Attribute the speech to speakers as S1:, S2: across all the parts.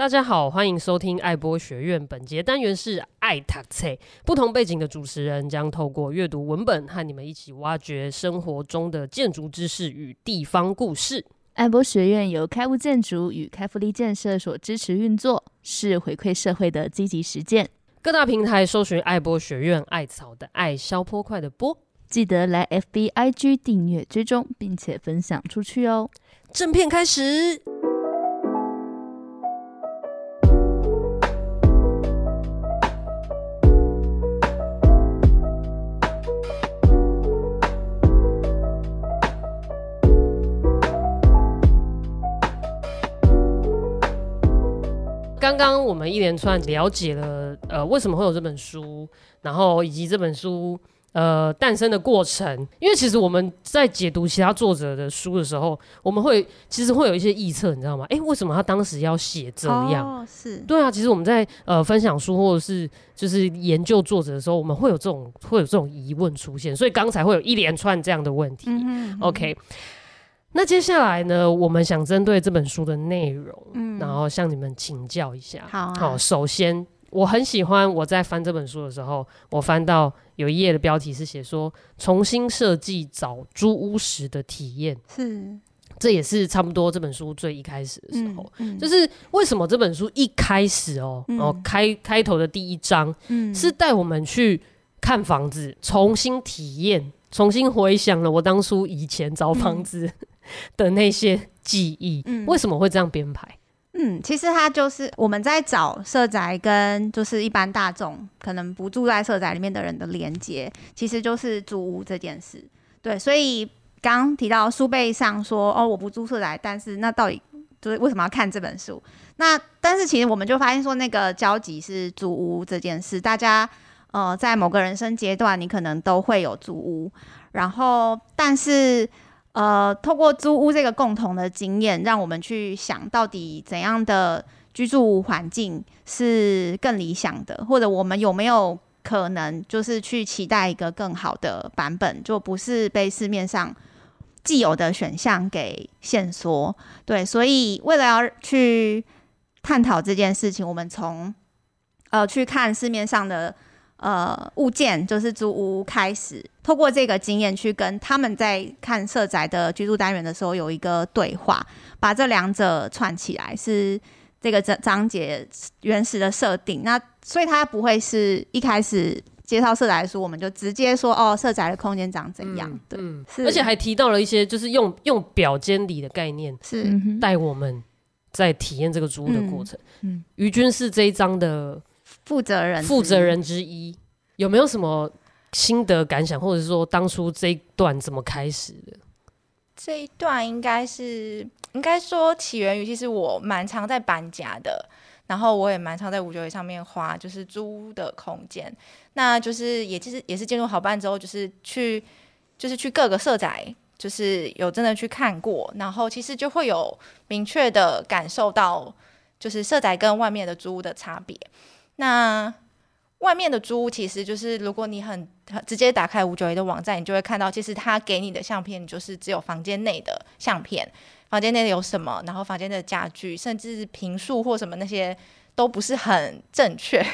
S1: 大家好，欢迎收听爱播学院。本节单元是爱读册，不同背景的主持人将透过阅读文本，和你们一起挖掘生活中的建筑知识与地方故事。
S2: 爱播学院由开物建筑与开福利建设所支持运作，是回馈社会的积极实践。
S1: 各大平台搜寻爱播学院，爱草的爱，消坡快的波，
S2: 记得来 FBIG 订阅追踪，并且分享出去哦。
S1: 正片开始。刚刚我们一连串了解了，呃，为什么会有这本书，然后以及这本书呃诞生的过程。因为其实我们在解读其他作者的书的时候，我们会其实会有一些臆测，你知道吗？诶，为什么他当时要写这样？
S2: 哦，是
S1: 对啊。其实我们在呃分享书或者是就是研究作者的时候，我们会有这种会有这种疑问出现，所以刚才会有一连串这样的问题。嗯哼嗯哼 OK。那接下来呢，我们想针对这本书的内容，嗯，然后向你们请教一下。好，啊，好，首先我很喜欢我在翻这本书的时候，我翻到有一页的标题是写说重新设计找租屋时的体验，是，这也是差不多这本书最一开始的时候，嗯嗯，就是为什么这本书一开始哦，然后开开头的第一章，嗯，是带我们去看房子，重新体验，重新回想了我当初以前找房子，嗯。的那些记忆，嗯，为什么会这样编排？
S3: 嗯，其实它就是我们在找社宅跟就是一般大众可能不住在社宅里面的人的连接，其实就是租屋这件事。对，所以刚刚提到书背上说哦，我不住社宅，但是那到底就是为什么要看这本书？那但是其实我们就发现说，那个交集是租屋这件事，大家呃在某个人生阶段，你可能都会有租屋，然后但是。呃，透过租屋这个共同的经验，让我们去想到底怎样的居住环境是更理想的，或者我们有没有可能就是去期待一个更好的版本，就不是被市面上既有的选项给限缩。对，所以为了要去探讨这件事情，我们从呃去看市面上的。呃，物件就是租屋开始，透过这个经验去跟他们在看社宅的居住单元的时候有一个对话，把这两者串起来，是这个章章节原始的设定。那所以它不会是一开始介绍社宅的书，我们就直接说哦，社宅的空间长怎样？对，嗯、是
S1: 而且还提到了一些就是用用表间里的概念，是带我们在体验这个租屋的过程。嗯，于、嗯、君是这一章的。
S3: 负责人，
S1: 负责人之一，有没有什么心得感想，或者是说当初这一段怎么开始的？
S4: 这一段应该是应该说起源于，其实我蛮常在搬家的，然后我也蛮常在五九一上面花，就是租的空间。那就是也其实也是进入好办之后，就是去就是去各个社宅，就是有真的去看过，然后其实就会有明确的感受到，就是社宅跟外面的租屋的差别。那外面的租屋其实就是，如果你很直接打开五九一的网站，你就会看到，其实他给你的相片就是只有房间内的相片，房间内有什么，然后房间的家具，甚至平数或什么那些都不是很正确。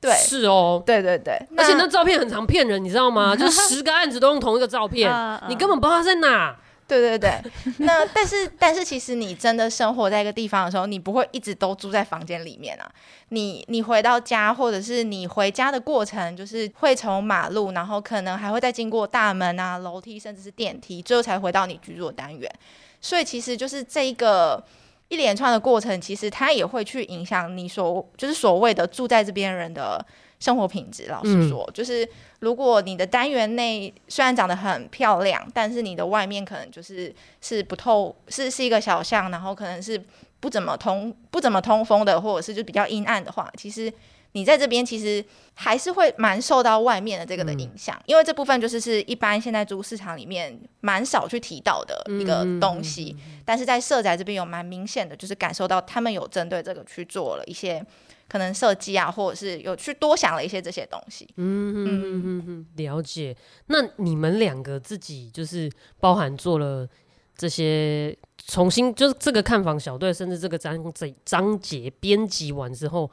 S4: 对，
S1: 是哦，
S4: 对对对，
S1: 而且那照片很常骗人，你知道吗？就十个案子都用同一个照片，你根本不知道他在哪。
S4: 对对对，那但是但是其实你真的生活在一个地方的时候，你不会一直都住在房间里面啊。你你回到家，或者是你回家的过程，就是会从马路，然后可能还会再经过大门啊、楼梯，甚至是电梯，最后才回到你居住的单元。所以其实就是这一个一连串的过程，其实它也会去影响你所就是所谓的住在这边人的生活品质。老实说，嗯、就是。如果你的单元内虽然长得很漂亮，但是你的外面可能就是是不透，是是一个小巷，然后可能是不怎么通不怎么通风的，或者是就比较阴暗的话，其实你在这边其实还是会蛮受到外面的这个的影响，嗯、因为这部分就是是一般现在租市场里面蛮少去提到的一个东西，但是在社宅这边有蛮明显的，就是感受到他们有针对这个去做了一些。可能设计啊，或者是有去多想了一些这些东西。嗯嗯
S1: 嗯嗯嗯，了解。那你们两个自己就是包含做了这些重新就是这个看房小队，甚至这个章这章节编辑完之后，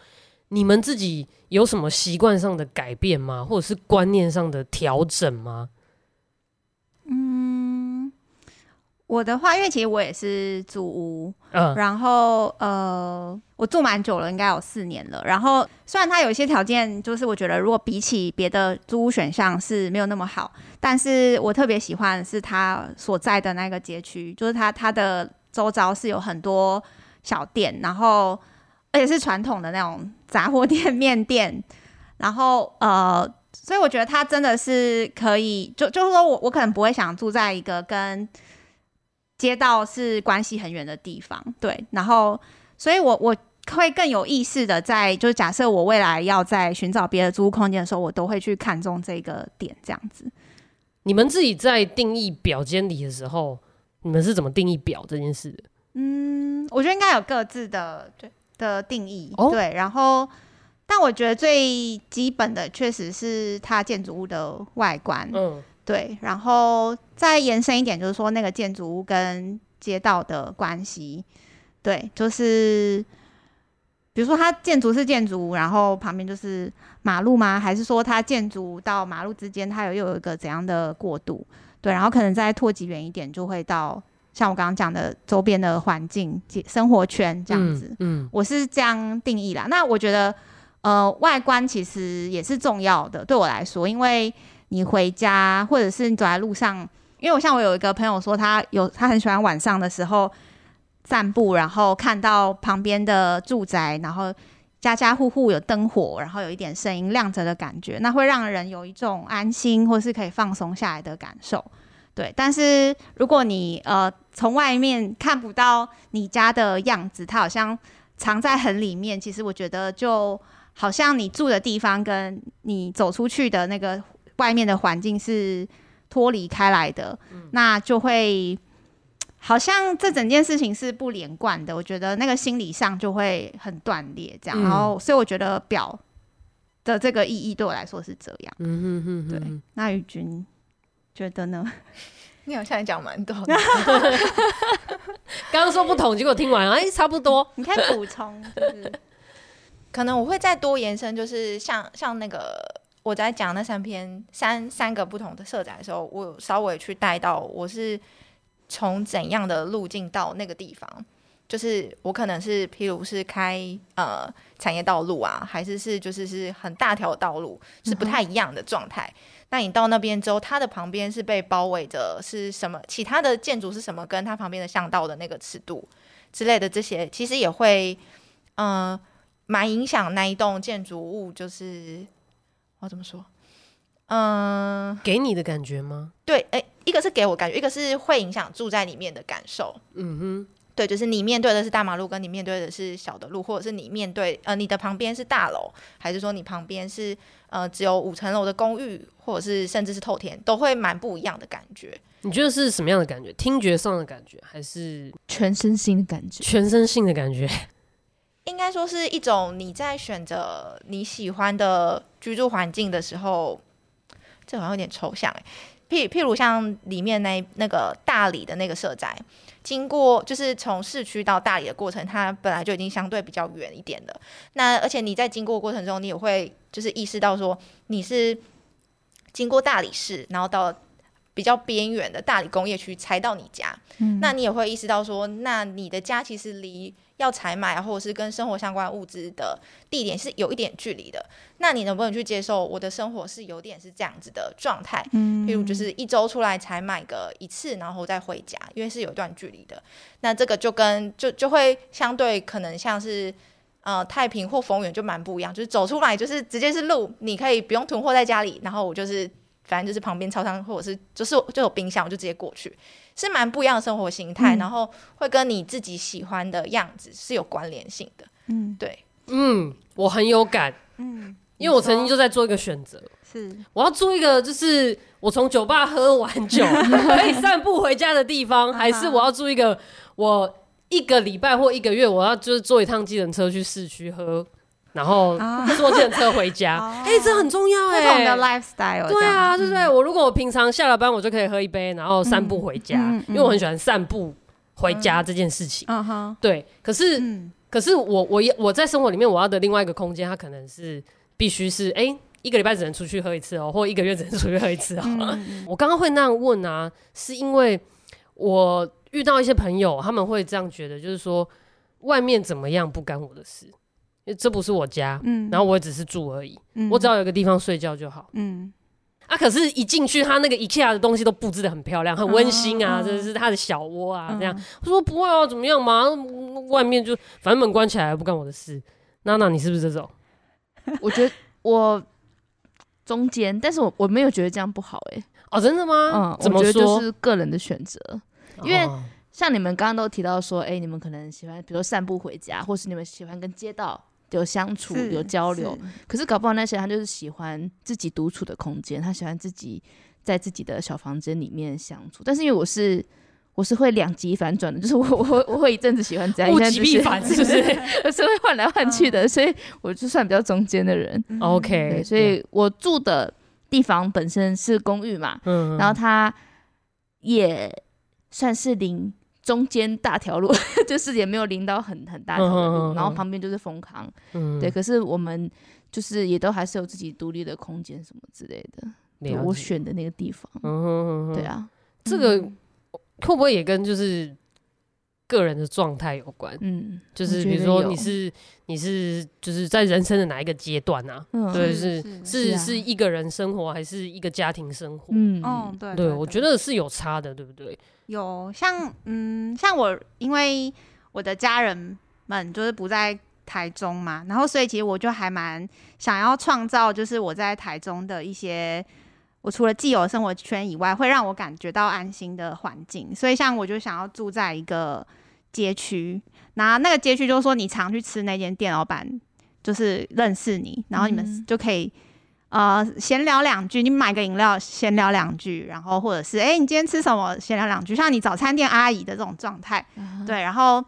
S1: 你们自己有什么习惯上的改变吗？或者是观念上的调整吗？
S3: 嗯，我的话，因为其实我也是租屋，
S1: 嗯，
S3: 然后呃，我住蛮久了，应该有四年了。然后虽然它有一些条件，就是我觉得如果比起别的租屋选项是没有那么好，但是我特别喜欢的是它所在的那个街区，就是它它的周遭是有很多小店，然后。而且是传统的那种 杂货店、面店，然后呃，所以我觉得它真的是可以，就就是说我我可能不会想住在一个跟街道是关系很远的地方，对，然后所以我我会更有意识的在，就是假设我未来要在寻找别的租屋空间的时候，我都会去看中这个点，这样子。
S1: 你们自己在定义表间里的时候，你们是怎么定义表这件事的？
S3: 嗯，我觉得应该有各自的对。的定义、
S1: 哦、
S3: 对，然后，但我觉得最基本的确实是它建筑物的外观，
S1: 嗯，
S3: 对，然后再延伸一点，就是说那个建筑物跟街道的关系，对，就是比如说它建筑是建筑物，然后旁边就是马路吗？还是说它建筑到马路之间，它有又有一个怎样的过渡？对，然后可能再拓及远一点，就会到。像我刚刚讲的周边的环境、生活圈这样子，
S1: 嗯，嗯，
S3: 我是这样定义啦。那我觉得，呃，外观其实也是重要的，对我来说，因为你回家或者是你走在路上，因为我像我有一个朋友说，他有他很喜欢晚上的时候散步，然后看到旁边的住宅，然后家家户户有灯火，然后有一点声音亮着的感觉，那会让人有一种安心或是可以放松下来的感受。对，但是如果你呃从外面看不到你家的样子，它好像藏在很里面。其实我觉得就好像你住的地方跟你走出去的那个外面的环境是脱离开来的，嗯、那就会好像这整件事情是不连贯的。我觉得那个心理上就会很断裂，这样。嗯、然后，所以我觉得表的这个意义对我来说是这样。
S1: 嗯哼哼哼，
S3: 对。那宇君。觉得呢？
S4: 你好像讲蛮多的。
S1: 刚刚说不同，结果听完哎、欸，差不多。
S3: 你可以补充，就是
S4: 可能我会再多延伸，就是像像那个我在讲那三篇三三个不同的社宅的时候，我稍微去带到我是从怎样的路径到那个地方，就是我可能是譬如是开呃产业道路啊，还是是就是是很大条的道路，是不太一样的状态。嗯那你到那边之后，它的旁边是被包围着，是什么？其他的建筑是什么？跟它旁边的巷道的那个尺度之类的这些，其实也会，嗯、呃，蛮影响那一栋建筑物。就是我怎么说？嗯、呃，
S1: 给你的感觉吗？
S4: 对，哎，一个是给我感觉，一个是会影响住在里面的感受。
S1: 嗯哼。
S4: 对，就是你面对的是大马路，跟你面对的是小的路，或者是你面对呃你的旁边是大楼，还是说你旁边是呃只有五层楼的公寓，或者是甚至是透天，都会蛮不一样的感觉。
S1: 你觉得是什么样的感觉？听觉上的感觉，还是
S2: 全身心的感觉？
S1: 全身性的感觉，
S4: 应该说是一种你在选择你喜欢的居住环境的时候，这好像有点抽象哎。譬譬如像里面那那个大理的那个社宅。经过就是从市区到大理的过程，它本来就已经相对比较远一点的。那而且你在经过过程中，你也会就是意识到说你是经过大理市，然后到比较边缘的大理工业区才到你家。嗯，那你也会意识到说，那你的家其实离。要采买或者是跟生活相关物资的地点是有一点距离的，那你能不能去接受我的生活是有点是这样子的状态？嗯，譬如就是一周出来采买个一次，然后再回家，因为是有一段距离的。那这个就跟就就会相对可能像是呃太平或丰原就蛮不一样，就是走出来就是直接是路，你可以不用囤货在家里，然后我就是反正就是旁边超商或者是就是就有冰箱，我就直接过去。是蛮不一样的生活形态，嗯、然后会跟你自己喜欢的样子是有关联性的。嗯，对，
S1: 嗯，我很有感。嗯，因为我曾经就在做一个选择，
S3: 是
S1: 我要租一个，就是我从酒吧喝完酒 可以散步回家的地方，还是我要住一个我一个礼拜或一个月我要就是坐一趟计程车去市区喝。然后坐电车回家，哎、欸，这很重要哎、欸。
S3: 不同的 lifestyle，
S1: 对啊，对不对？我如果我平常下了班，我就可以喝一杯，然后散步回家，嗯、因为我很喜欢散步回家这件事情。
S3: 嗯哼，
S1: 对。可是，
S3: 嗯、
S1: 可是我我我在生活里面我要的另外一个空间，它可能是必须是哎、欸，一个礼拜只能出去喝一次哦，或一个月只能出去喝一次哦。嗯、我刚刚会那样问啊，是因为我遇到一些朋友，他们会这样觉得，就是说外面怎么样不干我的事。因为这不是我家，嗯，然后我也只是住而已，嗯，我只要有个地方睡觉就好，嗯，啊，可是，一进去，他那个 IKEA 的东西都布置的很漂亮，很温馨啊，这是他的小窝啊，这样，我说不会啊，怎么样嘛，外面就反正门关起来，不干我的事。娜娜，你是不是这种？
S2: 我觉得我中间，但是我我没有觉得这样不好，哎，
S1: 哦，真的吗？
S2: 嗯，怎么说？就是个人的选择，因为像你们刚刚都提到说，哎，你们可能喜欢，比如说散步回家，或是你们喜欢跟街道。有相处，有交流，可是搞不好那些人他就是喜欢自己独处的空间，他喜欢自己在自己的小房间里面相处。但是因为我是我是会两极反转的，就是我我我会一阵子喜欢这样，
S1: 物极必反，是不是？
S2: 我是会换来换去的，所以我就算比较中间的人。
S1: OK，
S2: 所以我住的地方本身是公寓嘛，嗯，然后它也算是邻。中间大条路，就是也没有淋到很很大条的路，然后旁边就是丰康，嗯、对。可是我们就是也都还是有自己独立的空间什么之类的，解。我选的那个地方，对啊。
S1: 这个会不会也跟就是个人的状态有关？嗯，就是比如说你是你是就是在人生的哪一个阶段啊？嗯、对，是是是，是，是一个人生活还是一个家庭生活？嗯，
S3: 哦，对，
S1: 对，我觉得是有差的，对不对？
S3: 有像嗯，像我，因为我的家人们就是不在台中嘛，然后所以其实我就还蛮想要创造，就是我在台中的一些，我除了既有生活圈以外，会让我感觉到安心的环境。所以像我就想要住在一个街区，然后那个街区就是说你常去吃那间店，老板就是认识你，然后你们就可以。呃，闲聊两句，你买个饮料，闲聊两句，然后或者是，哎、欸，你今天吃什么？闲聊两句，像你早餐店阿姨的这种状态，对，然后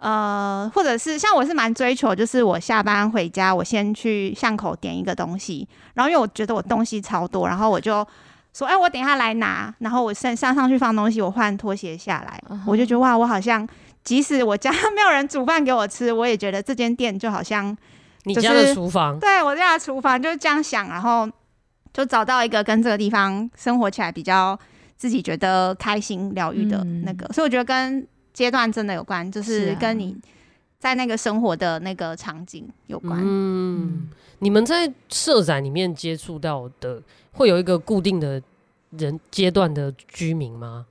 S3: 呃，或者是像我是蛮追求，就是我下班回家，我先去巷口点一个东西，然后因为我觉得我东西超多，然后我就说，哎、欸，我等一下来拿，然后我上上上去放东西，我换拖鞋下来，我就觉得哇，我好像即使我家 没有人煮饭给我吃，我也觉得这间店就好像。
S1: 你家的厨房，
S3: 对，我家的厨房就是这样想，然后就找到一个跟这个地方生活起来比较自己觉得开心疗愈的那个，嗯、所以我觉得跟阶段真的有关，就是跟你在那个生活的那个场景有关。嗯，
S1: 嗯，你们在社宅里面接触到的会有一个固定的人阶段的居民吗？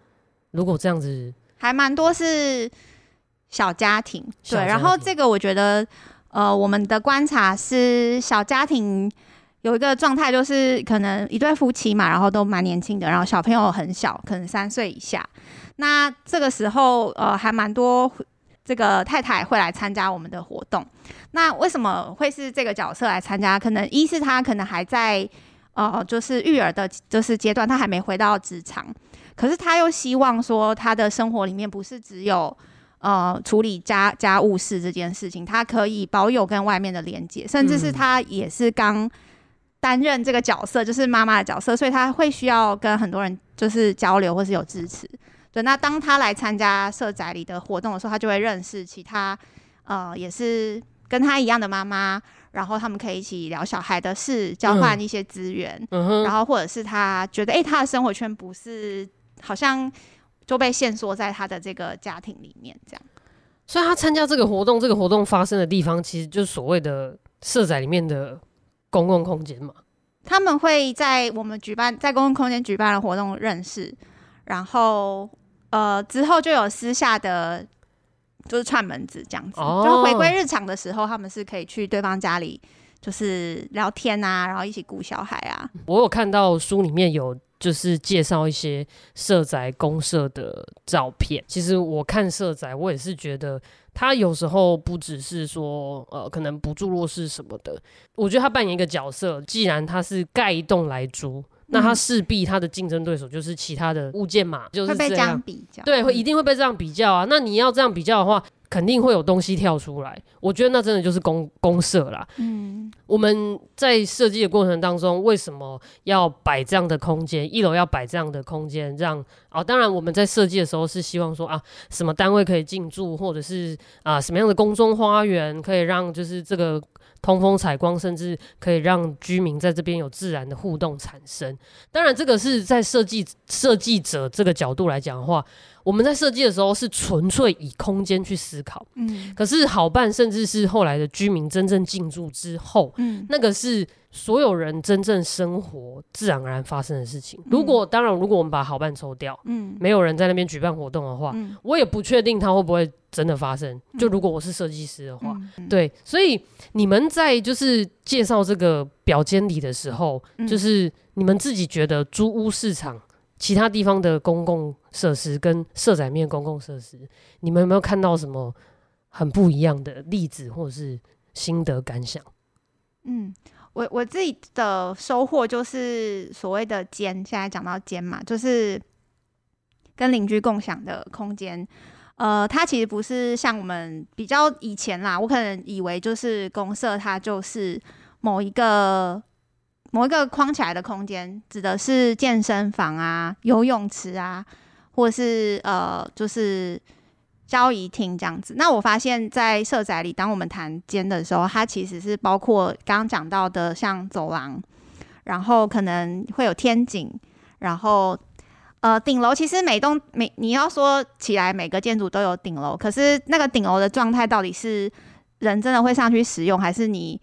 S1: 如果这样子，
S3: 还蛮多是小家庭，小家庭，对，然后这个我觉得。呃，我们的观察是小家庭有一个状态，就是可能一对夫妻嘛，然后都蛮年轻的，然后小朋友很小，可能三岁以下。那这个时候，呃，还蛮多这个太太会来参加我们的活动。那为什么会是这个角色来参加？可能一是她可能还在呃，就是育儿的，就是阶段，她还没回到职场，可是她又希望说她的生活里面不是只有。呃，处理家家务事这件事情，他可以保有跟外面的连接，甚至是他也是刚担任这个角色，就是妈妈的角色，所以他会需要跟很多人就是交流或是有支持。对，那当他来参加社宅里的活动的时候，他就会认识其他呃，也是跟他一样的妈妈，然后他们可以一起聊小孩的事，交换一些资源，嗯、然后或者是他觉得，哎、欸，他的生活圈不是好像。就被限缩在他的这个家庭里面，这样。
S1: 所以他参加这个活动，这个活动发生的地方，其实就是所谓的社宅里面的公共空间嘛。
S3: 他们会在我们举办在公共空间举办的活动认识，然后呃之后就有私下的，就是串门子这样子。哦、就回归日常的时候，他们是可以去对方家里，就是聊天啊，然后一起顾小孩啊。
S1: 我有看到书里面有。就是介绍一些社宅公社的照片。其实我看社宅，我也是觉得他有时候不只是说，呃，可能不住弱势什么的。我觉得他扮演一个角色，既然他是盖一栋来租，那它势必它的竞争对手就是其他的物件嘛，就是
S3: 这样比较，
S1: 对，会一定会被这样比较啊。那你要这样比较的话，肯定会有东西跳出来。我觉得那真的就是公公社啦。嗯，我们在设计的过程当中，为什么要摆这样的空间？一楼要摆这样的空间，让哦，当然我们在设计的时候是希望说啊，什么单位可以进驻，或者是啊什么样的宫中花园可以让就是这个。通风采光，甚至可以让居民在这边有自然的互动产生。当然，这个是在设计设计者这个角度来讲的话，我们在设计的时候是纯粹以空间去思考。嗯，可是好办，甚至是后来的居民真正进驻之后，嗯，那个是。所有人真正生活自然而然发生的事情。如果当然，如果我们把好办抽掉，嗯，没有人在那边举办活动的话，嗯，我也不确定它会不会真的发生。就如果我是设计师的话，对，所以你们在就是介绍这个表监理的时候，就是你们自己觉得租屋市场其他地方的公共设施跟社宅面公共设施，你们有没有看到什么很不一样的例子或者是心得感想？
S3: 嗯。我我自己的收获就是所谓的间，现在讲到间嘛，就是跟邻居共享的空间。呃，它其实不是像我们比较以前啦，我可能以为就是公社，它就是某一个某一个框起来的空间，指的是健身房啊、游泳池啊，或是呃，就是。交谊厅这样子，那我发现，在社宅里，当我们谈间的时候，它其实是包括刚刚讲到的，像走廊，然后可能会有天井，然后呃顶楼。其实每栋每你要说起来，每个建筑都有顶楼，可是那个顶楼的状态到底是人真的会上去使用，还是你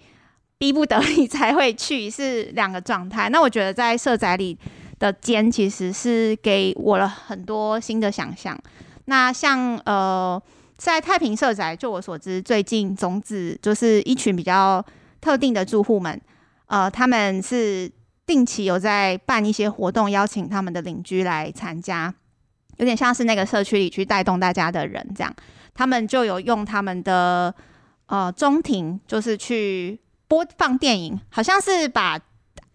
S3: 逼不得已才会去，是两个状态。那我觉得在社宅里的间，其实是给我了很多新的想象。那像呃，在太平社宅，就我所知，最近种子就是一群比较特定的住户们，呃，他们是定期有在办一些活动，邀请他们的邻居来参加，有点像是那个社区里去带动大家的人这样。他们就有用他们的呃中庭，就是去播放电影，好像是把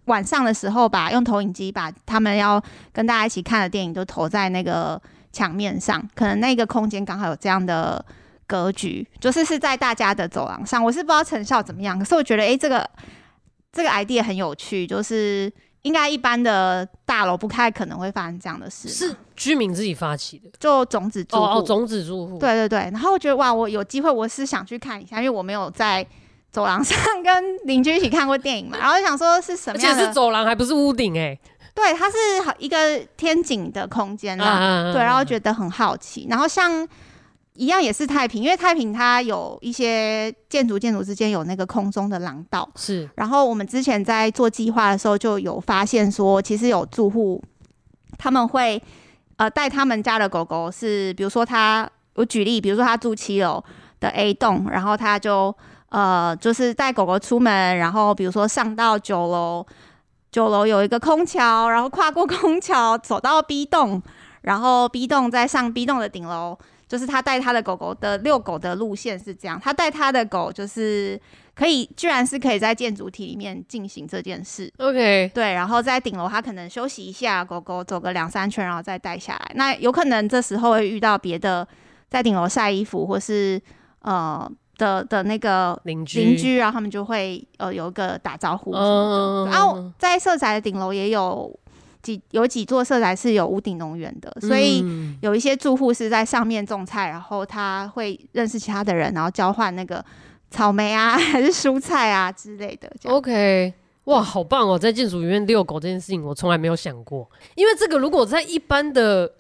S3: 晚上的时候把用投影机把他们要跟大家一起看的电影都投在那个。墙面上，可能那个空间刚好有这样的格局，就是是在大家的走廊上。我是不知道成效怎么样，可是我觉得，哎、欸，这个这个 idea 很有趣，就是应该一般的大楼不太可能会发生这样的事。
S1: 是居民自己发起的，
S3: 就种子住户，
S1: 哦，种子住户，
S3: 对对对。然后我觉得，哇，我有机会，我是想去看一下，因为我没有在走廊上跟邻居一起看过电影嘛。然后想说是什么样的，
S1: 而且是走廊，还不是屋顶，哎。
S3: 对，它是一个天井的空间啦，对，然后觉得很好奇。然后像一样也是太平，因为太平它有一些建筑建筑之间有那个空中的廊道，
S1: 是。然
S3: 后我们之前在做计划的时候就有发现说，其实有住户他们会呃带他们家的狗狗是，是比如说他我举例，比如说他住七楼的 A 栋，然后他就呃就是带狗狗出门，然后比如说上到九楼。九楼有一个空桥，然后跨过空桥走到 B 栋，然后 B 栋再上 B 栋的顶楼，就是他带他的狗狗的遛狗的路线是这样。他带他的狗就是可以，居然是可以在建筑体里面进行这件事。
S1: OK，
S3: 对，然后在顶楼他可能休息一下，狗狗走个两三圈，然后再带下来。那有可能这时候会遇到别的在顶楼晒衣服或是呃。的的那个邻居，邻居，然后他们就会呃有一个打招呼什么的。嗯、然后在社宅的顶楼也有几有几座社宅是有屋顶农园的，所以有一些住户是在上面种菜，然后他会认识其他的人，然后交换那个草莓啊 还是蔬菜啊之类的。
S1: OK，哇，好棒哦！在建筑里面遛狗这件事情，我从来没有想过，因为这个如果在一般的，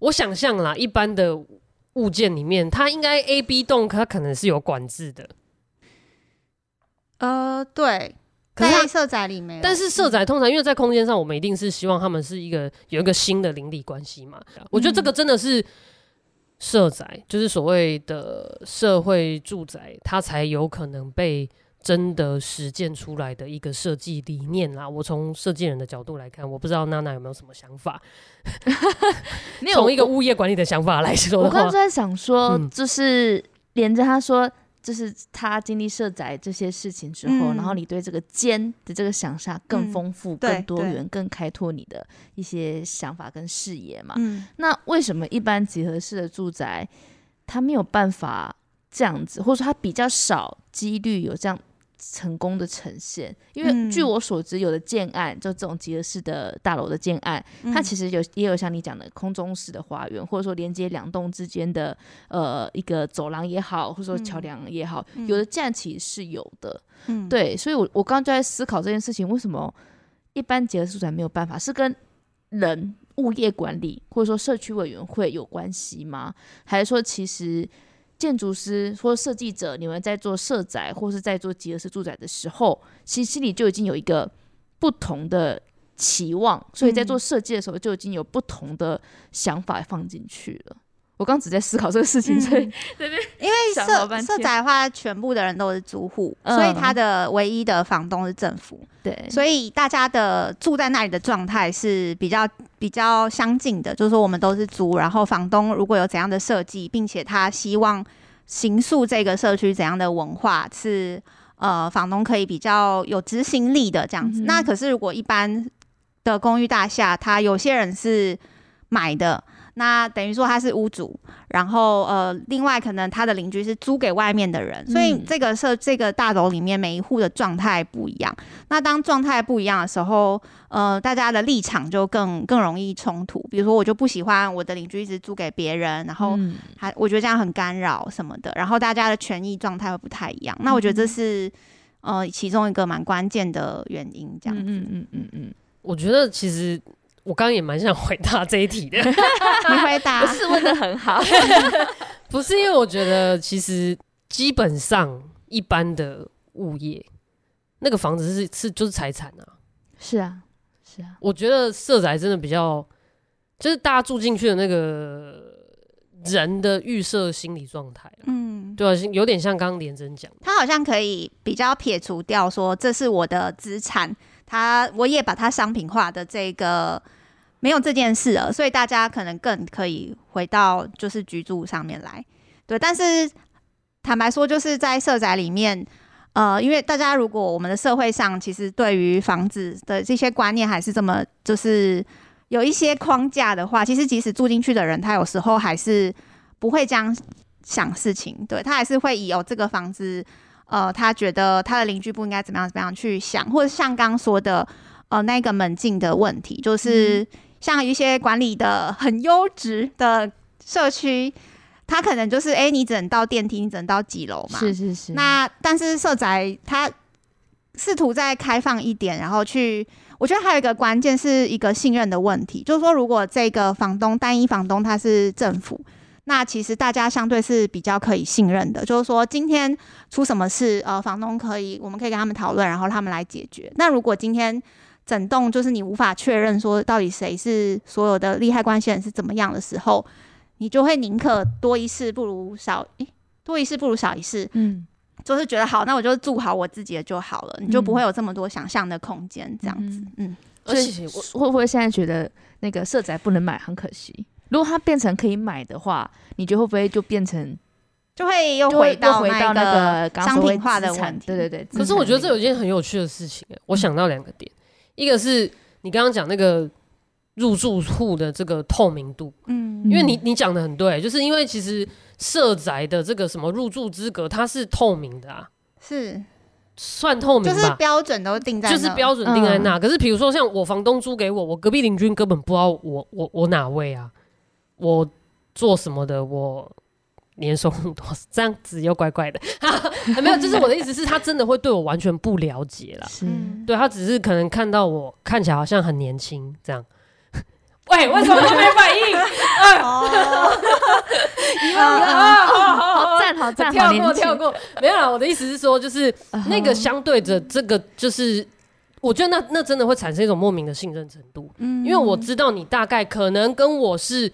S1: 我想象啦，一般的。物件里面，它应该 A、B 栋，它可能是有管制的。
S3: 呃，对，在社宅里面，
S1: 但是社宅通常因为在空间上，我们一定是希望他们是一个有一个新的邻里关系嘛。嗯、我觉得这个真的是社宅，就是所谓的社会住宅，它才有可能被。真的实践出来的一个设计理念啦，我从设计人的角度来看，我不知道娜娜有没有什么想法。从一个物业管理的想法来说，
S2: 我刚才在想说，就是连着他说，就是他经历社宅这些事情之后，嗯、然后你对这个间的这个想象更丰富、嗯、更多元、更开拓你的一些想法跟视野嘛。嗯、那为什么一般集合式的住宅？他没有办法这样子，或者说他比较少几率有这样。成功的呈现，因为据我所知，有的建案、嗯、就这种集合式的大楼的建案，嗯、它其实有也有像你讲的空中式的花园，或者说连接两栋之间的呃一个走廊也好，或者说桥梁也好，嗯、有的建案其实是有的。嗯，对，所以我我刚刚就在思考这件事情，为什么一般集合式住宅没有办法？是跟人物业管理或者说社区委员会有关系吗？还是说其实？建筑师或设计者，你们在做社宅或是在做集合式住宅的时候，其实心里就已经有一个不同的期望，所以在做设计的时候就已经有不同的想法放进去了。我刚只在思考这个事情，所以对对，
S3: 因为社社宅的话，全部的人都是租户，嗯、所以他的唯一的房东是政府，对，所以大家的住在那里的状态是比较比较相近的，就是说我们都是租，然后房东如果有怎样的设计，并且他希望形塑这个社区怎样的文化，是呃房东可以比较有执行力的这样子。嗯、那可是如果一般的公寓大厦，他有些人是买的。那等于说他是屋主，然后呃，另外可能他的邻居是租给外面的人，所以这个社这个大楼里面每一户的状态不一样。那当状态不一样的时候，呃，大家的立场就更更容易冲突。比如说，我就不喜欢我的邻居一直租给别人，然后还我觉得这样很干扰什么的，然后大家的权益状态会不太一样。那我觉得这是呃其中一个蛮关键的原因，这样子。嗯嗯嗯嗯
S1: 嗯，我觉得其实。我刚刚也蛮想回答这一题的，
S3: 你回答。
S2: 不是问的很好，
S1: 不是因为我觉得其实基本上一般的物业那个房子是是就是财产啊，
S2: 是啊是啊，
S1: 我觉得社宅真的比较就是大家住进去的那个人的预设心理状态，嗯，对啊，有点像刚刚连真讲，
S3: 他好像可以比较撇除掉说这是我的资产。他我也把它商品化的这个没有这件事了，所以大家可能更可以回到就是居住上面来，对。但是坦白说，就是在社宅里面，呃，因为大家如果我们的社会上其实对于房子的这些观念还是这么就是有一些框架的话，其实即使住进去的人，他有时候还是不会这样想事情，对，他还是会以有这个房子。呃，他觉得他的邻居不应该怎么样怎么样去想，或者像刚说的，呃，那个门禁的问题，就是像一些管理的很优质的社区，他可能就是，哎、欸，你只能到电梯，你只能到几楼嘛？
S2: 是是是。
S3: 那但是社宅他试图再开放一点，然后去，我觉得还有一个关键是一个信任的问题，就是说，如果这个房东单一房东他是政府。那其实大家相对是比较可以信任的，就是说今天出什么事，呃，房东可以，我们可以跟他们讨论，然后他们来解决。那如果今天整栋就是你无法确认说到底谁是所有的利害关系人是怎么样的时候，你就会宁可多一事不如少，诶，多一事不如少一事，嗯，就是觉得好，那我就住好我自己的就好了，你就不会有这么多想象的空间，这样子，嗯。嗯，
S2: 而且我会不会现在觉得那个社宅不能买，很可惜？如果它变成可以买的话，你觉得会不会就变成
S3: 就会又回到回到那个商品化的问题？
S2: 对对对。
S1: 可是我觉得这有一件很有趣的事情，欸，我想到两个点，嗯、一个是你刚刚讲那个入住户的这个透明度，嗯，因为你你讲的很对，就是因为其实社宅的这个什么入住资格它是透明的啊，
S3: 是
S1: 算透明吧，
S3: 就是标准都定在，
S1: 就是标准定在那。嗯、可是比如说像我房东租给我，我隔壁邻居根本不知道我我我哪位啊。我做什么的？我年收入多少？这样子又怪怪的，没有，就是我的意思是，他真的会对我完全不了解了。是，对他只是可能看到我看起来好像很年轻这样。喂，为什么都没反应？哦，
S2: 好赞，好赞，
S1: 跳过，跳过，没有啦。我的意思是说，就是那个相对着这个，就是我觉得那那真的会产生一种莫名的信任程度。嗯，因为我知道你大概可能跟我是。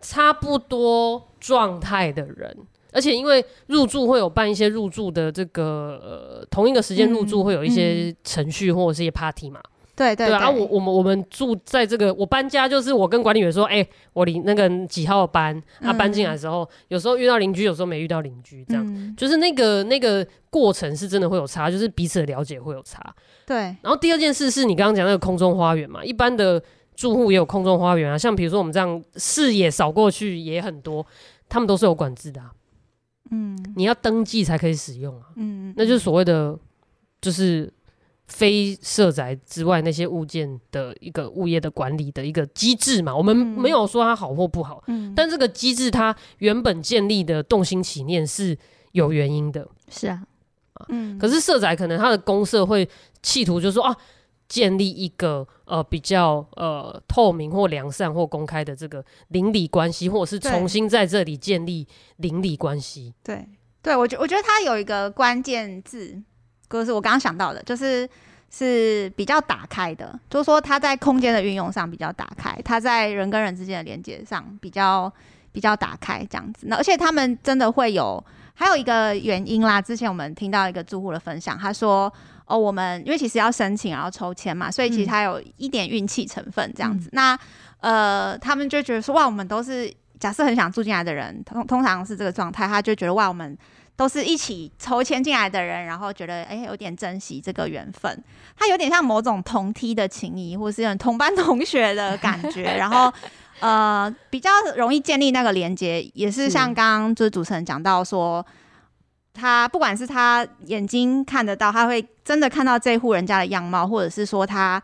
S1: 差不多状态的人，而且因为入住会有办一些入住的这个呃同一个时间入住会有一些程序或者是一些 party 嘛，
S3: 对对对，
S1: 啊我我们我们住在这个我搬家就是我跟管理员说，哎，我离那个几号搬，他搬进来的时候，有时候遇到邻居，有时候没遇到邻居，这样。就是那个那个过程是真的会有差，就是彼此的了解会有差。
S3: 对，
S1: 然后第二件事是你刚刚讲那个空中花园嘛，一般的。住户也有空中花园啊，像比如说我们这样视野扫过去也很多，他们都是有管制的啊。嗯，你要登记才可以使用啊，嗯，那就是所谓的就是非社宅之外那些物件的一个物业的管理的一个机制嘛。我们没有说它好或不好，嗯，但这个机制它原本建立的动心起念是有原因的，
S2: 是啊，
S1: 嗯，可是社宅可能它的公社会企图就是说啊。建立一个呃比较呃透明或良善或公开的这个邻里关系，或者是重新在这里建立邻里关系。
S3: 对，对我觉我觉得它有一个关键字，就是我刚刚想到的，就是是比较打开的，就是说它在空间的运用上比较打开，它在人跟人之间的连接上比较比较打开这样子。那而且他们真的会有还有一个原因啦，之前我们听到一个住户的分享，他说。哦，我们因为其实要申请，然后抽签嘛，所以其实它有一点运气成分这样子。嗯、那呃，他们就觉得说，哇，我们都是假设很想住进来的人，通通常是这个状态，他就觉得哇，我们都是一起抽签进来的人，然后觉得哎、欸，有点珍惜这个缘分，他有点像某种同梯的情谊，或是有同班同学的感觉，然后呃，比较容易建立那个连接，也是像刚刚就是主持人讲到说。他不管是他眼睛看得到，他会真的看到这户人家的样貌，或者是说他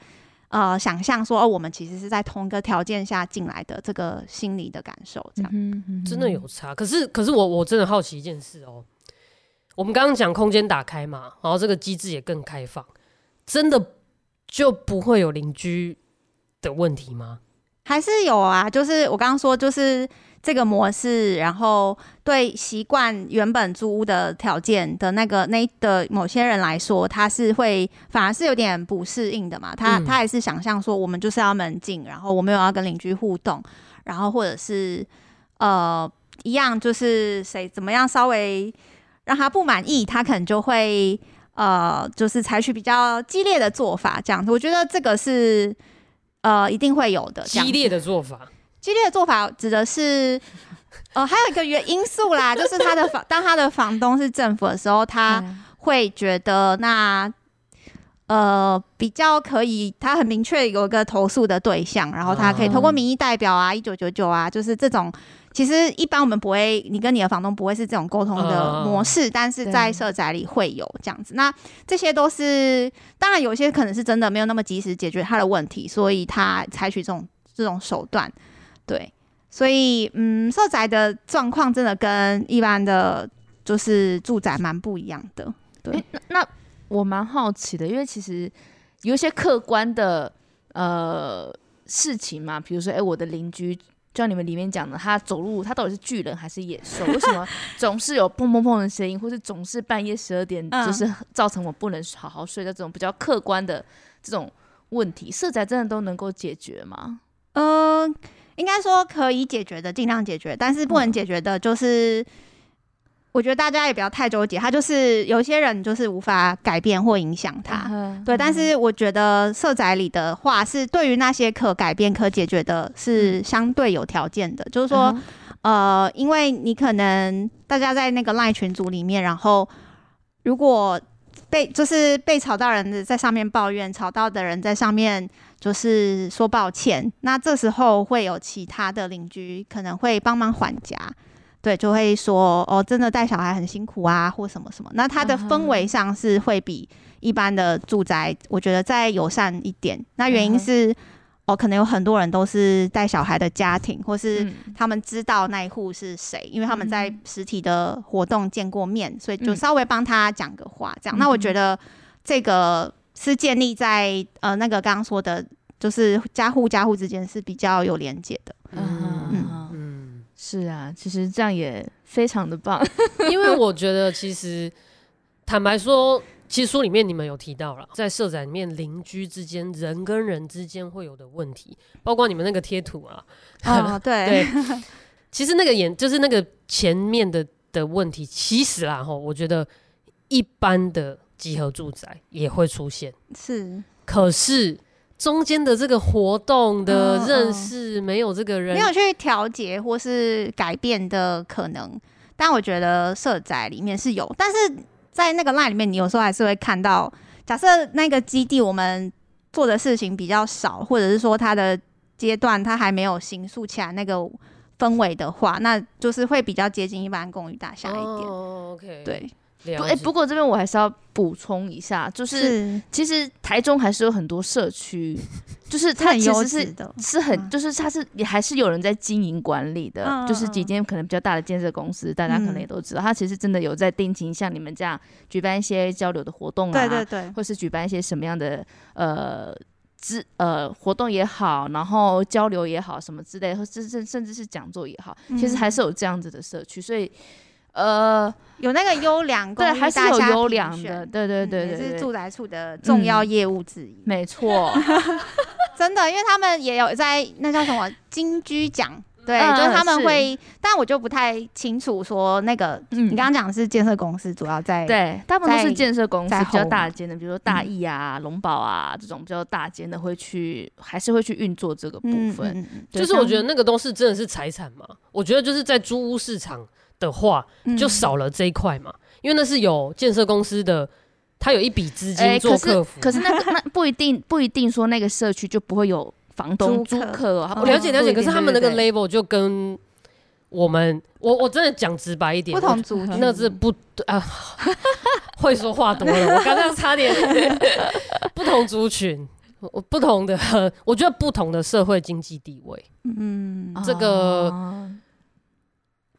S3: 呃想象说哦，我们其实是在同一个条件下进来的，这个心理的感受，这样、嗯嗯、
S1: 真的有差。可是，可是我我真的好奇一件事哦，我们刚刚讲空间打开嘛，然后这个机制也更开放，真的就不会有邻居的问题吗？
S3: 还是有啊？就是我刚刚说，就是。这个模式，然后对习惯原本租屋的条件的那个那的某些人来说，他是会反而是有点不适应的嘛。他他还是想象说，我们就是要门禁，然后我们有要跟邻居互动，然后或者是呃一样，就是谁怎么样稍微让他不满意，他可能就会呃就是采取比较激烈的做法，这样子。我觉得这个是呃一定会有的
S1: 激烈的做法。
S3: 激烈的做法指的是，呃，还有一个原因素啦，就是他的房，当他的房东是政府的时候，他会觉得那，呃，比较可以，他很明确有一个投诉的对象，然后他可以通过民意代表啊，一九九九啊，就是这种，其实一般我们不会，你跟你的房东不会是这种沟通的模式，但是在社宅里会有这样子。那这些都是，当然有些可能是真的没有那么及时解决他的问题，所以他采取这种这种手段。对，所以嗯，社宅的状况真的跟一般的就是住宅蛮不一样的。对，
S2: 欸、那，那我蛮好奇的，因为其实有一些客观的呃事情嘛，比如说，哎、欸，我的邻居，就像你们里面讲的，他走路他到底是巨人还是野兽？为什么 总是有砰砰砰的声音，或是总是半夜十二点，就是造成我不能好好睡的这种比较客观的这种问题，色彩真的都能够解决吗？
S3: 嗯、呃。应该说可以解决的，尽量解决，但是不能解决的，就是、嗯、我觉得大家也不要太纠结。他就是有些人就是无法改变或影响他，嗯、对。但是我觉得社宅里的话，是对于那些可改变、可解决的，是相对有条件的。嗯、就是说，呃，因为你可能大家在那个 LINE 群组里面，然后如果被就是被吵到人的在上面抱怨，吵到的人在上面。就是说抱歉，那这时候会有其他的邻居可能会帮忙缓颊，对，就会说哦，真的带小孩很辛苦啊，或什么什么。那它的氛围上是会比一般的住宅，我觉得再友善一点。那原因是哦，可能有很多人都是带小孩的家庭，或是他们知道那一户是谁，因为他们在实体的活动见过面，所以就稍微帮他讲个话，这样。那我觉得这个。是建立在呃那个刚刚说的，就是家户家户之间是比较有连接的。
S2: 嗯嗯嗯，是啊，其实这样也非常的棒。
S1: 因为我觉得其实坦白说，其实书里面你们有提到了，在社宅里面邻居之间人跟人之间会有的问题，包括你们那个贴图啊。
S3: 哦，对
S1: 对，其实那个演就是那个前面的的问题，其实啦吼，我觉得一般的。集合住宅也会出现，
S3: 是，
S1: 可是中间的这个活动的认识没有这个人，
S3: 没有去调节或是改变的可能。但我觉得社宅里面是有，但是在那个 line 里面，你有时候还是会看到，假设那个基地我们做的事情比较少，或者是说它的阶段它还没有形塑起来那个氛围的话，那就是会比较接近一般公寓大厦一点。
S1: 哦，OK，
S3: 对。
S2: 不，哎、欸，不过这边我还是要补充一下，就是，是。其实台中还是有很多社区，就是它其实是是很，就是它是也还是有人在经营管理的，嗯、就是几间可能比较大的建设公司，大家可能也都知道，它、嗯、其实真的有在定期像你们这样举办一些交流的活动啊，
S3: 对对对，
S2: 或是举办一些什么样的呃。之呃活动也好，然后交流也好，什么之类或，甚至甚至是讲座也好，其实还是有这样子的社区，所以呃
S3: 有那个优良公寓
S2: 对，还是有优良的，对对对对，
S3: 也是住宅处的重要业务之一，
S2: 没错，真
S3: 的，因为他们也有在那叫什么金居奖。对，嗯、就是他们会，但我就不太清楚说那个，嗯、你刚刚讲的是建设公司，主要在
S2: 对，大部分都是建设公司比较大间的，比如说大亿啊、龙宝、嗯、啊这种比较大间的会去，还是会去运作这个部分。嗯嗯、
S1: 就是我觉得那个东西真的是财产嘛，我觉得就是在租屋市场的话，就少了这一块嘛，嗯、因为那是有建设公司的，他有一笔资金做客服、欸，
S2: 可是，可是那个 那不一定不一定说那个社区就不会有。房东租客，
S1: 我了解了解，可是他们那个 label 就跟我们，我我真的讲直白一点，
S3: 不同族群，
S1: 那是不啊，会说话多了，我刚刚差点，不同族群，不同的，我觉得不同的社会经济地位，嗯，这个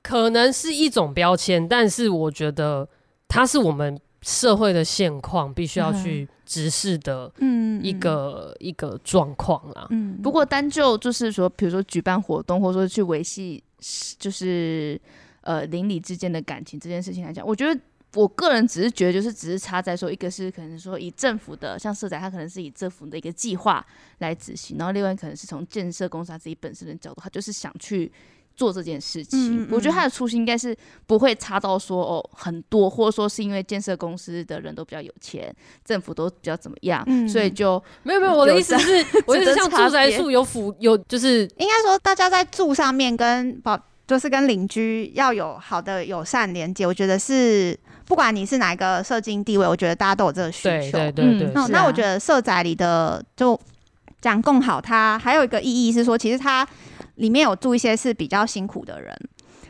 S1: 可能是一种标签，但是我觉得它是我们社会的现况，必须要去。直视的一个、嗯、一个状况啦。
S2: 嗯，不过单就就是说，比如说举办活动，或者说去维系，就是呃邻里之间的感情这件事情来讲，我觉得我个人只是觉得，就是只是差在说，一个是可能说以政府的像社宅，它可能是以政府的一个计划来执行，然后另外可能是从建设公司他自己本身的角度，他就是想去。做这件事情，嗯嗯、我觉得他的初心应该是不会差到说哦很多，或者说是因为建设公司的人都比较有钱，政府都比较怎么样，嗯、所以就
S1: 没有没有。我的意思是，我是像住宅处有辅有，就是
S3: 应该说大家在住上面跟保就是跟邻居要有好的友善连接。我觉得是不管你是哪一个社经地位，我觉得大家都有这个需求。
S1: 对对对对。
S3: 那我觉得社宅里的就讲共好，它还有一个意义是说，其实它。里面有住一些是比较辛苦的人，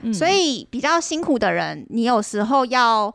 S3: 嗯、所以比较辛苦的人，你有时候要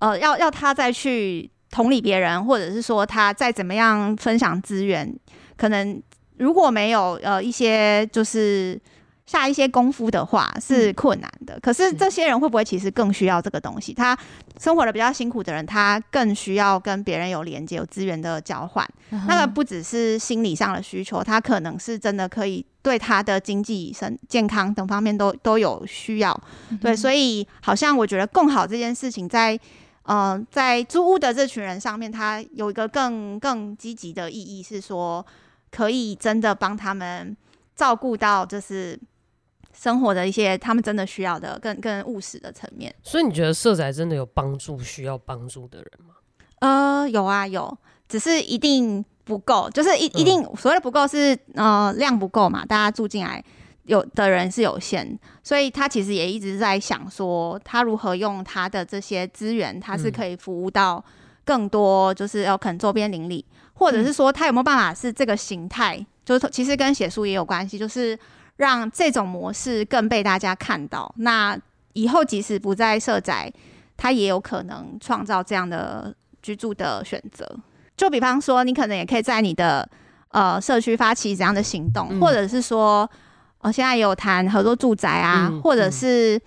S3: 呃要要他再去同理别人，或者是说他再怎么样分享资源，可能如果没有呃一些就是。下一些功夫的话是困难的，嗯、可是这些人会不会其实更需要这个东西？他生活的比较辛苦的人，他更需要跟别人有连接、有资源的交换。嗯、那个不只是心理上的需求，他可能是真的可以对他的经济、身健康等方面都都有需要。嗯、对，所以好像我觉得共好这件事情在，在呃在租屋的这群人上面，他有一个更更积极的意义，是说可以真的帮他们照顾到，就是。生活的一些他们真的需要的更更务实的层面，
S1: 所以你觉得社宅真的有帮助需要帮助的人吗？
S3: 呃，有啊有，只是一定不够，就是一一定所谓的不够是呃量不够嘛，大家住进来有的人是有限，所以他其实也一直在想说，他如何用他的这些资源，他是可以服务到更多，就是要可能周边邻里，或者是说他有没有办法是这个形态，就是其实跟写书也有关系，就是。让这种模式更被大家看到，那以后即使不在社宅，他也有可能创造这样的居住的选择。就比方说，你可能也可以在你的呃社区发起这样的行动，嗯、或者是说，呃，现在也有谈合作住宅啊，嗯、或者是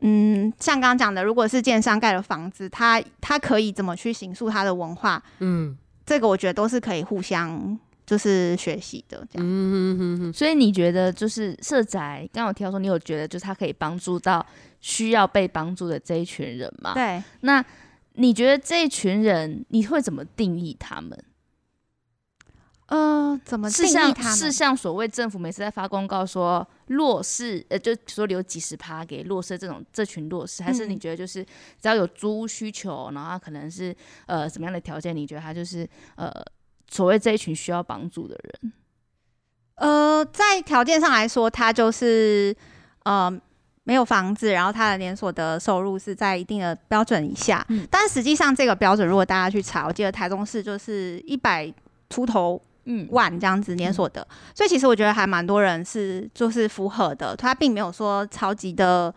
S3: 嗯，像刚刚讲的，如果是建商盖的房子，他他可以怎么去形塑他的文化？嗯，这个我觉得都是可以互相。就是学习的这样，嗯哼
S2: 哼哼，所以你觉得就是社宅，刚刚我提到说你有觉得就是他可以帮助到需要被帮助的这一群人吗？
S3: 对，
S2: 那你觉得这一群人你会怎么定义他们？
S3: 呃，怎么定义他们？
S2: 是像是像所谓政府每次在发公告说弱势，呃，就说留几十趴给弱势这种这群弱势，还是你觉得就是只要有租屋需求，然后他可能是呃什么样的条件？你觉得他就是呃？所谓这一群需要帮助的人，
S3: 呃，在条件上来说，他就是呃没有房子，然后他的年所得收入是在一定的标准以下。嗯，但实际上这个标准，如果大家去查，我记得台中市就是一百出头嗯。万这样子年所得，嗯、所以其实我觉得还蛮多人是就是符合的，他并没有说超级的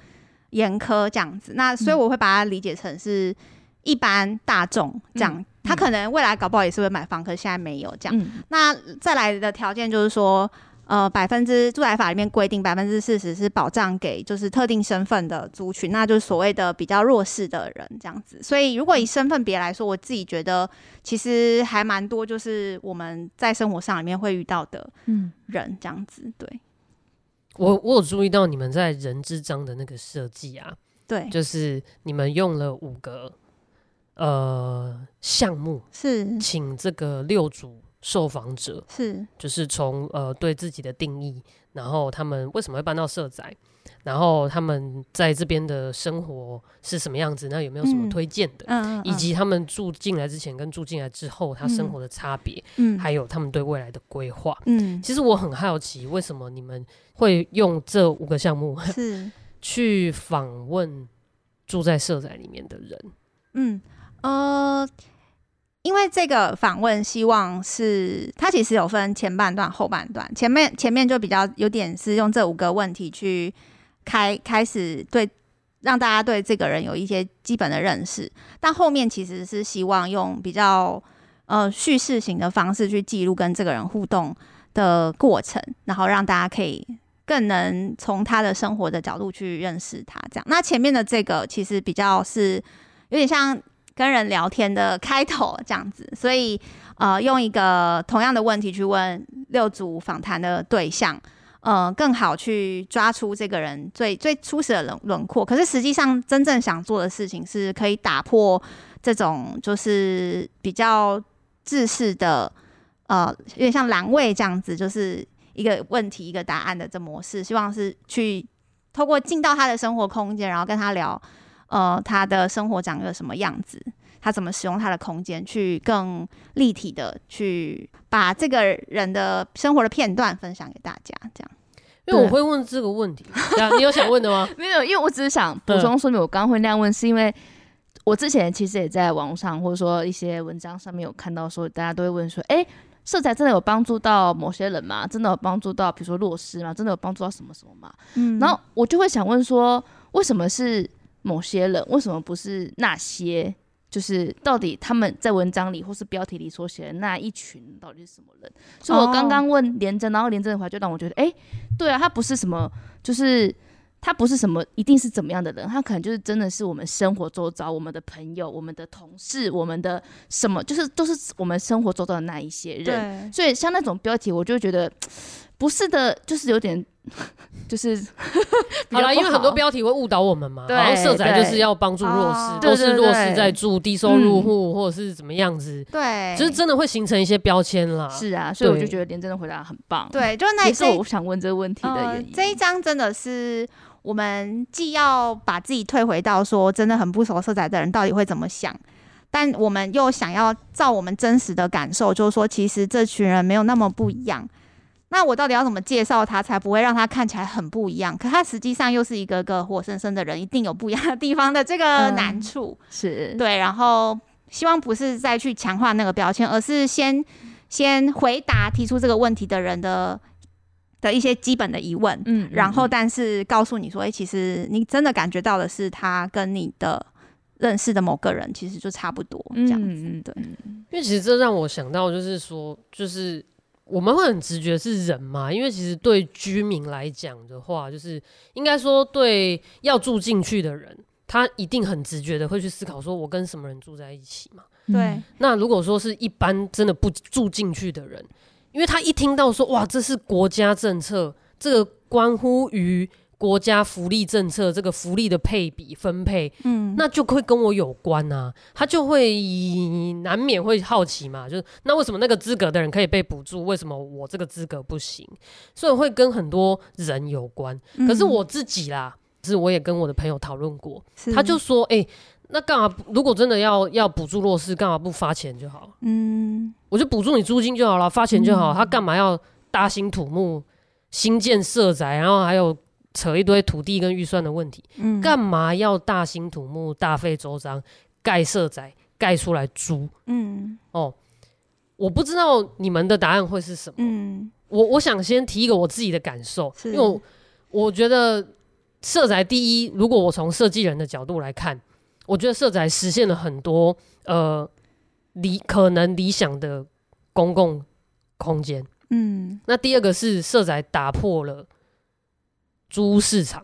S3: 严苛这样子。那所以我会把它理解成是一般大众这样，嗯、他可能未来搞不好也是会买房，可是现在没有这样。嗯、那再来的条件就是说。呃，百分之住宅法里面规定百分之四十是保障给就是特定身份的族群，那就是所谓的比较弱势的人这样子。所以如果以身份别来说，我自己觉得其实还蛮多，就是我们在生活上里面会遇到的嗯人这样子。对，
S1: 我我有注意到你们在人之章的那个设计啊，
S3: 对，
S1: 就是你们用了五个呃项目，
S3: 是。
S1: 请这个六组。受访者
S3: 是，
S1: 就是从呃对自己的定义，然后他们为什么会搬到社宅，然后他们在这边的生活是什么样子，那有没有什么推荐的，嗯嗯嗯、以及他们住进来之前跟住进来之后他生活的差别，嗯，还有他们对未来的规划，嗯，其实我很好奇，为什么你们会用这五个项目是。去访问住在社宅里面的人，
S3: 嗯呃。因为这个访问，希望是它其实有分前半段、后半段。前面前面就比较有点是用这五个问题去开开始对让大家对这个人有一些基本的认识，但后面其实是希望用比较呃叙事型的方式去记录跟这个人互动的过程，然后让大家可以更能从他的生活的角度去认识他。这样，那前面的这个其实比较是有点像。跟人聊天的开头这样子，所以呃，用一个同样的问题去问六组访谈的对象，呃，更好去抓出这个人最最初始的轮轮廓。可是实际上真正想做的事情，是可以打破这种就是比较制式的，呃，有点像栏位这样子，就是一个问题一个答案的这模式。希望是去透过进到他的生活空间，然后跟他聊。呃，他的生活长一个什么样子？他怎么使用他的空间，去更立体的去把这个人的生活的片段分享给大家？这样，
S1: 因为我会问这个问题，你有想问的吗？
S2: 没有，因为我只是想补充说明，我刚刚会那样问，是因为我之前其实也在网上或者说一些文章上面有看到说，大家都会问说，哎，色彩真的有帮助到某些人吗？真的有帮助到，比如说弱势吗？真的有帮助到什么什么吗？嗯，然后我就会想问说，为什么是？某些人为什么不是那些？就是到底他们在文章里或是标题里所写的那一群到底是什么人？所以我刚刚问连真，然后连真的话就让我觉得，哎、欸，对啊，他不是什么，就是他不是什么，一定是怎么样的人？他可能就是真的是我们生活周遭，我们的朋友、我们的同事、我们的什么，就是都是我们生活周遭的那一些人。所以像那种标题，我就觉得不是的，就是有点。就是
S1: 好了，因为很多标题会误导我们嘛。然后社宅就是要帮助弱势，都是弱势在住，低收入户或者是怎么样子。
S3: 对，
S1: 就是真的会形成一些标签啦。
S2: 是啊，所以我就觉得连真的回答很棒。
S3: 对，就那
S2: 也是我想问这个问题的原因。
S3: 这一章真的是我们既要把自己退回到说真的很不熟社宅的人到底会怎么想，但我们又想要照我们真实的感受，就是说其实这群人没有那么不一样。那我到底要怎么介绍他，才不会让他看起来很不一样？可他实际上又是一个个活生生的人，一定有不一样的地方的这个难处、嗯、是对。然后希望不是再去强化那个标签，而是先先回答提出这个问题的人的的一些基本的疑问，嗯，嗯，然后但是告诉你说，哎、欸，其实你真的感觉到的是他跟你的认识的某个人其实就差不多这样子，嗯、对。
S1: 因为其实这让我想到，就是说，就是。我们会很直觉是人嘛，因为其实对居民来讲的话，就是应该说对要住进去的人，他一定很直觉的会去思考说，我跟什么人住在一起嘛。
S3: 对。
S1: 那如果说是一般真的不住进去的人，因为他一听到说，哇，这是国家政策，这个关乎于。国家福利政策这个福利的配比分配，嗯，那就会跟我有关啊，他就会难免会好奇嘛，就是那为什么那个资格的人可以被补助，为什么我这个资格不行？所以会跟很多人有关。可是我自己啦，是我也跟我的朋友讨论过，他就说，哎、欸，那干嘛？如果真的要要补助弱势，干嘛不发钱就好？嗯，我就补助你租金就好了，发钱就好。嗯、他干嘛要大兴土木新建社宅，然后还有？扯一堆土地跟预算的问题，干、嗯、嘛要大兴土木、大费周章盖社宅盖出来租？嗯，哦，我不知道你们的答案会是什么。嗯，我我想先提一个我自己的感受，因为我我觉得社宅第一，如果我从设计人的角度来看，我觉得社宅实现了很多呃理可能理想的公共空间。嗯，那第二个是社宅打破了租屋市场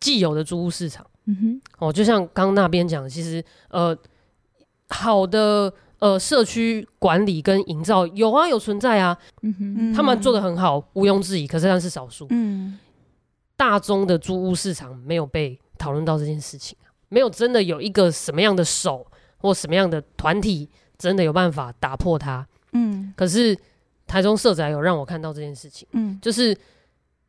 S1: 既有的租屋市场。嗯哼，哦，就像刚刚那边讲，其实呃好的。呃，社区管理跟营造有啊，有存在啊，嗯哼，他们做的很好，毋庸置疑。可是那是少数，嗯，大宗的租屋市场没有被讨论到这件事情，没有真的有一个什么样的手或什么样的团体真的有办法打破它，嗯。可是台中社宅有让我看到这件事情，嗯，就是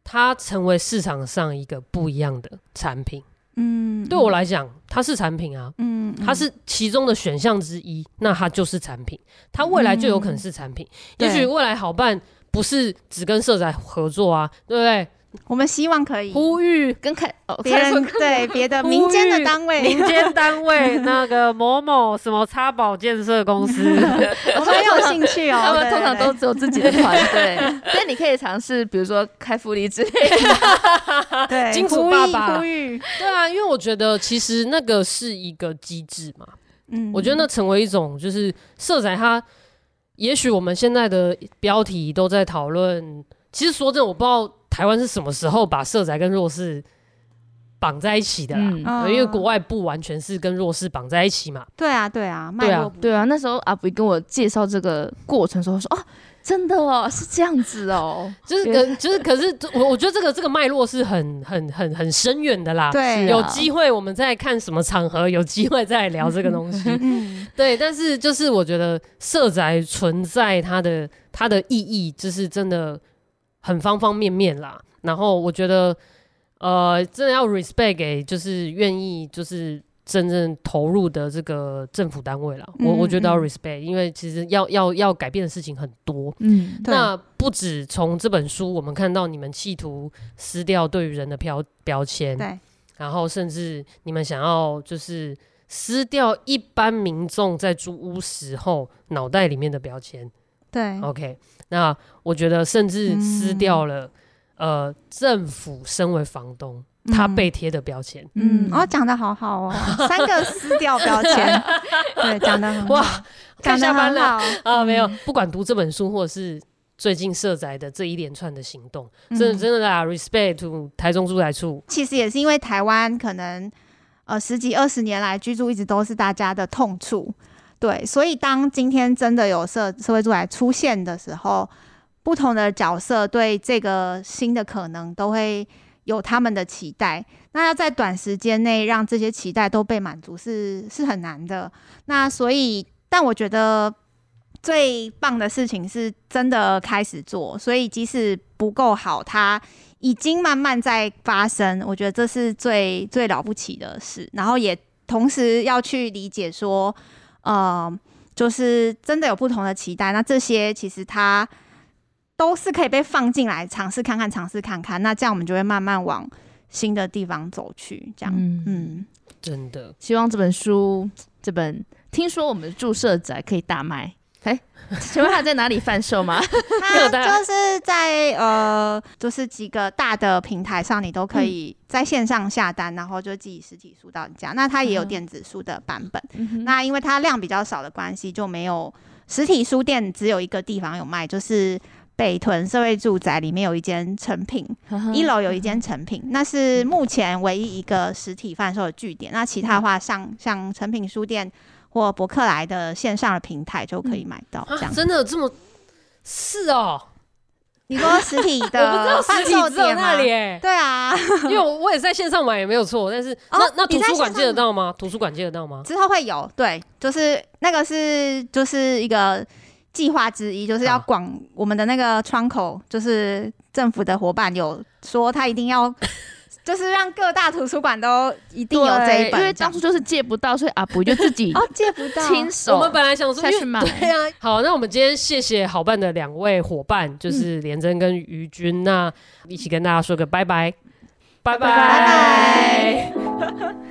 S1: 它成为市场上一个不一样的产品。嗯，对我来讲，它是产品啊，嗯，它是其中的选项之一，那它就是产品，它未来就有可能是产品。也许未来好办不是只跟社宅合作啊，对不对？
S3: 我们希望可以
S1: 呼吁
S3: 跟开别人对 别的民间的单位，
S1: 民间单位那个某某什么插宝建设公司，
S3: 我们很有兴趣哦。
S2: 他们通常都只有自己的团队，所以你可以尝试，比如说开福利之类的。
S3: 对，
S1: 金主爸爸
S3: 呼吁，
S1: 对啊，因为我觉得其实那个是一个机制嘛。嗯，我觉得那成为一种就是色彩，它也许我们现在的标题都在讨论，其实说真的，我不知道。台湾是什么时候把社宅跟弱势绑在一起的啦？嗯、因为国外不完全是跟弱势绑在一起嘛。
S3: 对啊，对啊，
S2: 对啊，对啊。那时候阿福跟我介绍这个过程的时候说：“哦，真的哦，是这样子哦。”
S1: 就是可，就是可是，我我觉得这个这个脉络是很很很很深远的啦。
S3: 对，
S1: 有机会我们再看什么场合，有机会再聊这个东西。对，但是就是我觉得社宅存在它的它的意义，就是真的。很方方面面啦，然后我觉得，呃，真的要 respect 给就是愿意就是真正投入的这个政府单位啦。嗯、我我觉得要 respect，因为其实要要要改变的事情很多。嗯，那不止从这本书我们看到你们企图撕掉对于人的标标签，对，然后甚至你们想要就是撕掉一般民众在租屋时候脑袋里面的标签。
S3: 对
S1: ，OK。那我觉得，甚至撕掉了，嗯、呃，政府身为房东，嗯、他被贴的标签。
S3: 嗯，哦，讲的好好哦，三个撕掉标签，对，讲的很好。哇，
S1: 看下班了啊、呃，没有，不管读这本书，或者是最近社宅的这一连串的行动，嗯、真的真的啦，respect to 台中住宅处。
S3: 其实也是因为台湾可能呃十几二十年来居住一直都是大家的痛处。对，所以当今天真的有社社会住宅出现的时候，不同的角色对这个新的可能都会有他们的期待。那要在短时间内让这些期待都被满足是是很难的。那所以，但我觉得最棒的事情是真的开始做。所以即使不够好，它已经慢慢在发生。我觉得这是最最了不起的事。然后也同时要去理解说。呃，就是真的有不同的期待，那这些其实它都是可以被放进来尝试看看，尝试看看，那这样我们就会慢慢往新的地方走去。这样，嗯，嗯
S1: 真的
S2: 希望这本书，这本听说我们注射宅可以大卖。哎，请问他在哪里贩售吗？
S3: 他就是在呃，就是几个大的平台上，你都可以在线上下单，然后就寄实体书到你家。那它也有电子书的版本。嗯、那因为它量比较少的关系，就没有实体书店只有一个地方有卖，就是北屯社会住宅里面有一间成品，一楼有一间成品，那是目前唯一一个实体贩售的据点。那其他的话像，像成品书店。或博客来的线上的平台就可以买到，这样、
S1: 嗯啊、真的这么是哦？
S3: 你说实体 的，
S1: 我不知道实体只有那里、欸，
S3: 对啊，
S1: 因为我也在线上买也没有错，但是、哦、那那图书馆借得到吗？图书馆借得到吗？
S3: 之后会有，对，就是那个是就是一个计划之一，就是要广我们的那个窗口，就是政府的伙伴有说他一定要。就是让各大图书馆都一定有这一本，
S2: 因为当初就是借不到，所以阿布就自己
S3: 哦借不到，
S2: 亲手。
S1: 我们本来想
S2: 说去买，
S1: 对啊。好，那我们今天谢谢好办的两位伙伴，就是连真跟于君，那一起跟大家说个拜拜，拜拜。